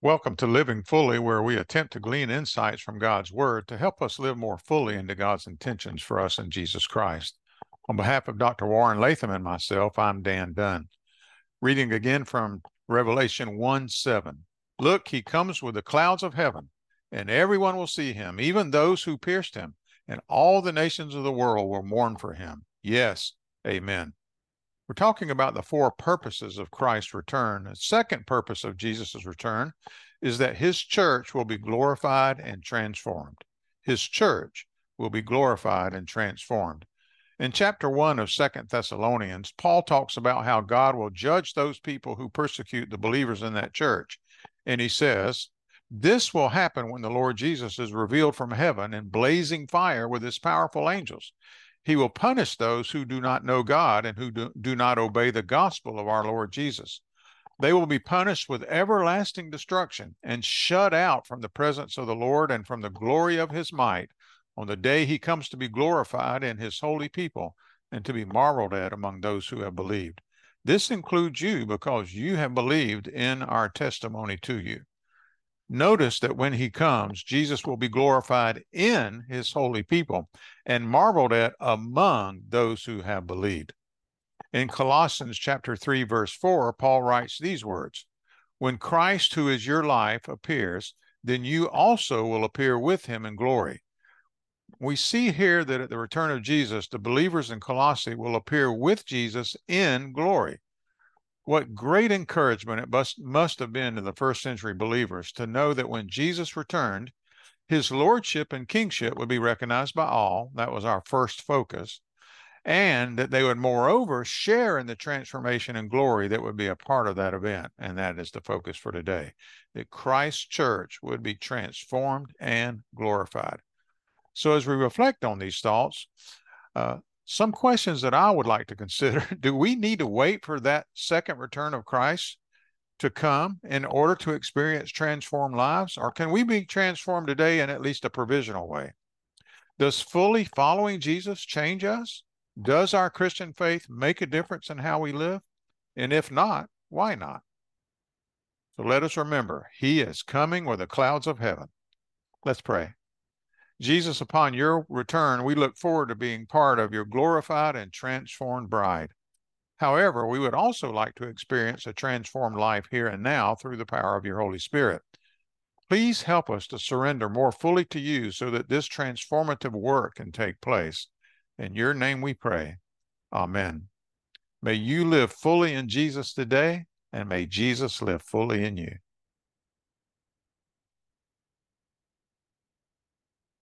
Welcome to Living Fully, where we attempt to glean insights from God's Word to help us live more fully into God's intentions for us in Jesus Christ. On behalf of Dr. Warren Latham and myself, I'm Dan Dunn. Reading again from Revelation 1 7. Look, he comes with the clouds of heaven, and everyone will see him, even those who pierced him, and all the nations of the world will mourn for him. Yes, amen. We're talking about the four purposes of Christ's return. The second purpose of Jesus' return is that his church will be glorified and transformed. His church will be glorified and transformed. In chapter 1 of Second Thessalonians, Paul talks about how God will judge those people who persecute the believers in that church. And he says, This will happen when the Lord Jesus is revealed from heaven in blazing fire with his powerful angels. He will punish those who do not know God and who do, do not obey the gospel of our Lord Jesus. They will be punished with everlasting destruction and shut out from the presence of the Lord and from the glory of his might on the day he comes to be glorified in his holy people and to be marveled at among those who have believed. This includes you because you have believed in our testimony to you. Notice that when he comes, Jesus will be glorified in his holy people and marveled at among those who have believed. In Colossians chapter 3 verse 4, Paul writes these words: When Christ who is your life appears, then you also will appear with him in glory. We see here that at the return of Jesus, the believers in Colossae will appear with Jesus in glory. What great encouragement it must, must have been to the first century believers to know that when Jesus returned, his lordship and kingship would be recognized by all. That was our first focus. And that they would, moreover, share in the transformation and glory that would be a part of that event. And that is the focus for today that Christ's church would be transformed and glorified. So, as we reflect on these thoughts, uh, some questions that I would like to consider do we need to wait for that second return of Christ to come in order to experience transformed lives? Or can we be transformed today in at least a provisional way? Does fully following Jesus change us? Does our Christian faith make a difference in how we live? And if not, why not? So let us remember, He is coming with the clouds of heaven. Let's pray. Jesus, upon your return, we look forward to being part of your glorified and transformed bride. However, we would also like to experience a transformed life here and now through the power of your Holy Spirit. Please help us to surrender more fully to you so that this transformative work can take place. In your name we pray. Amen. May you live fully in Jesus today, and may Jesus live fully in you.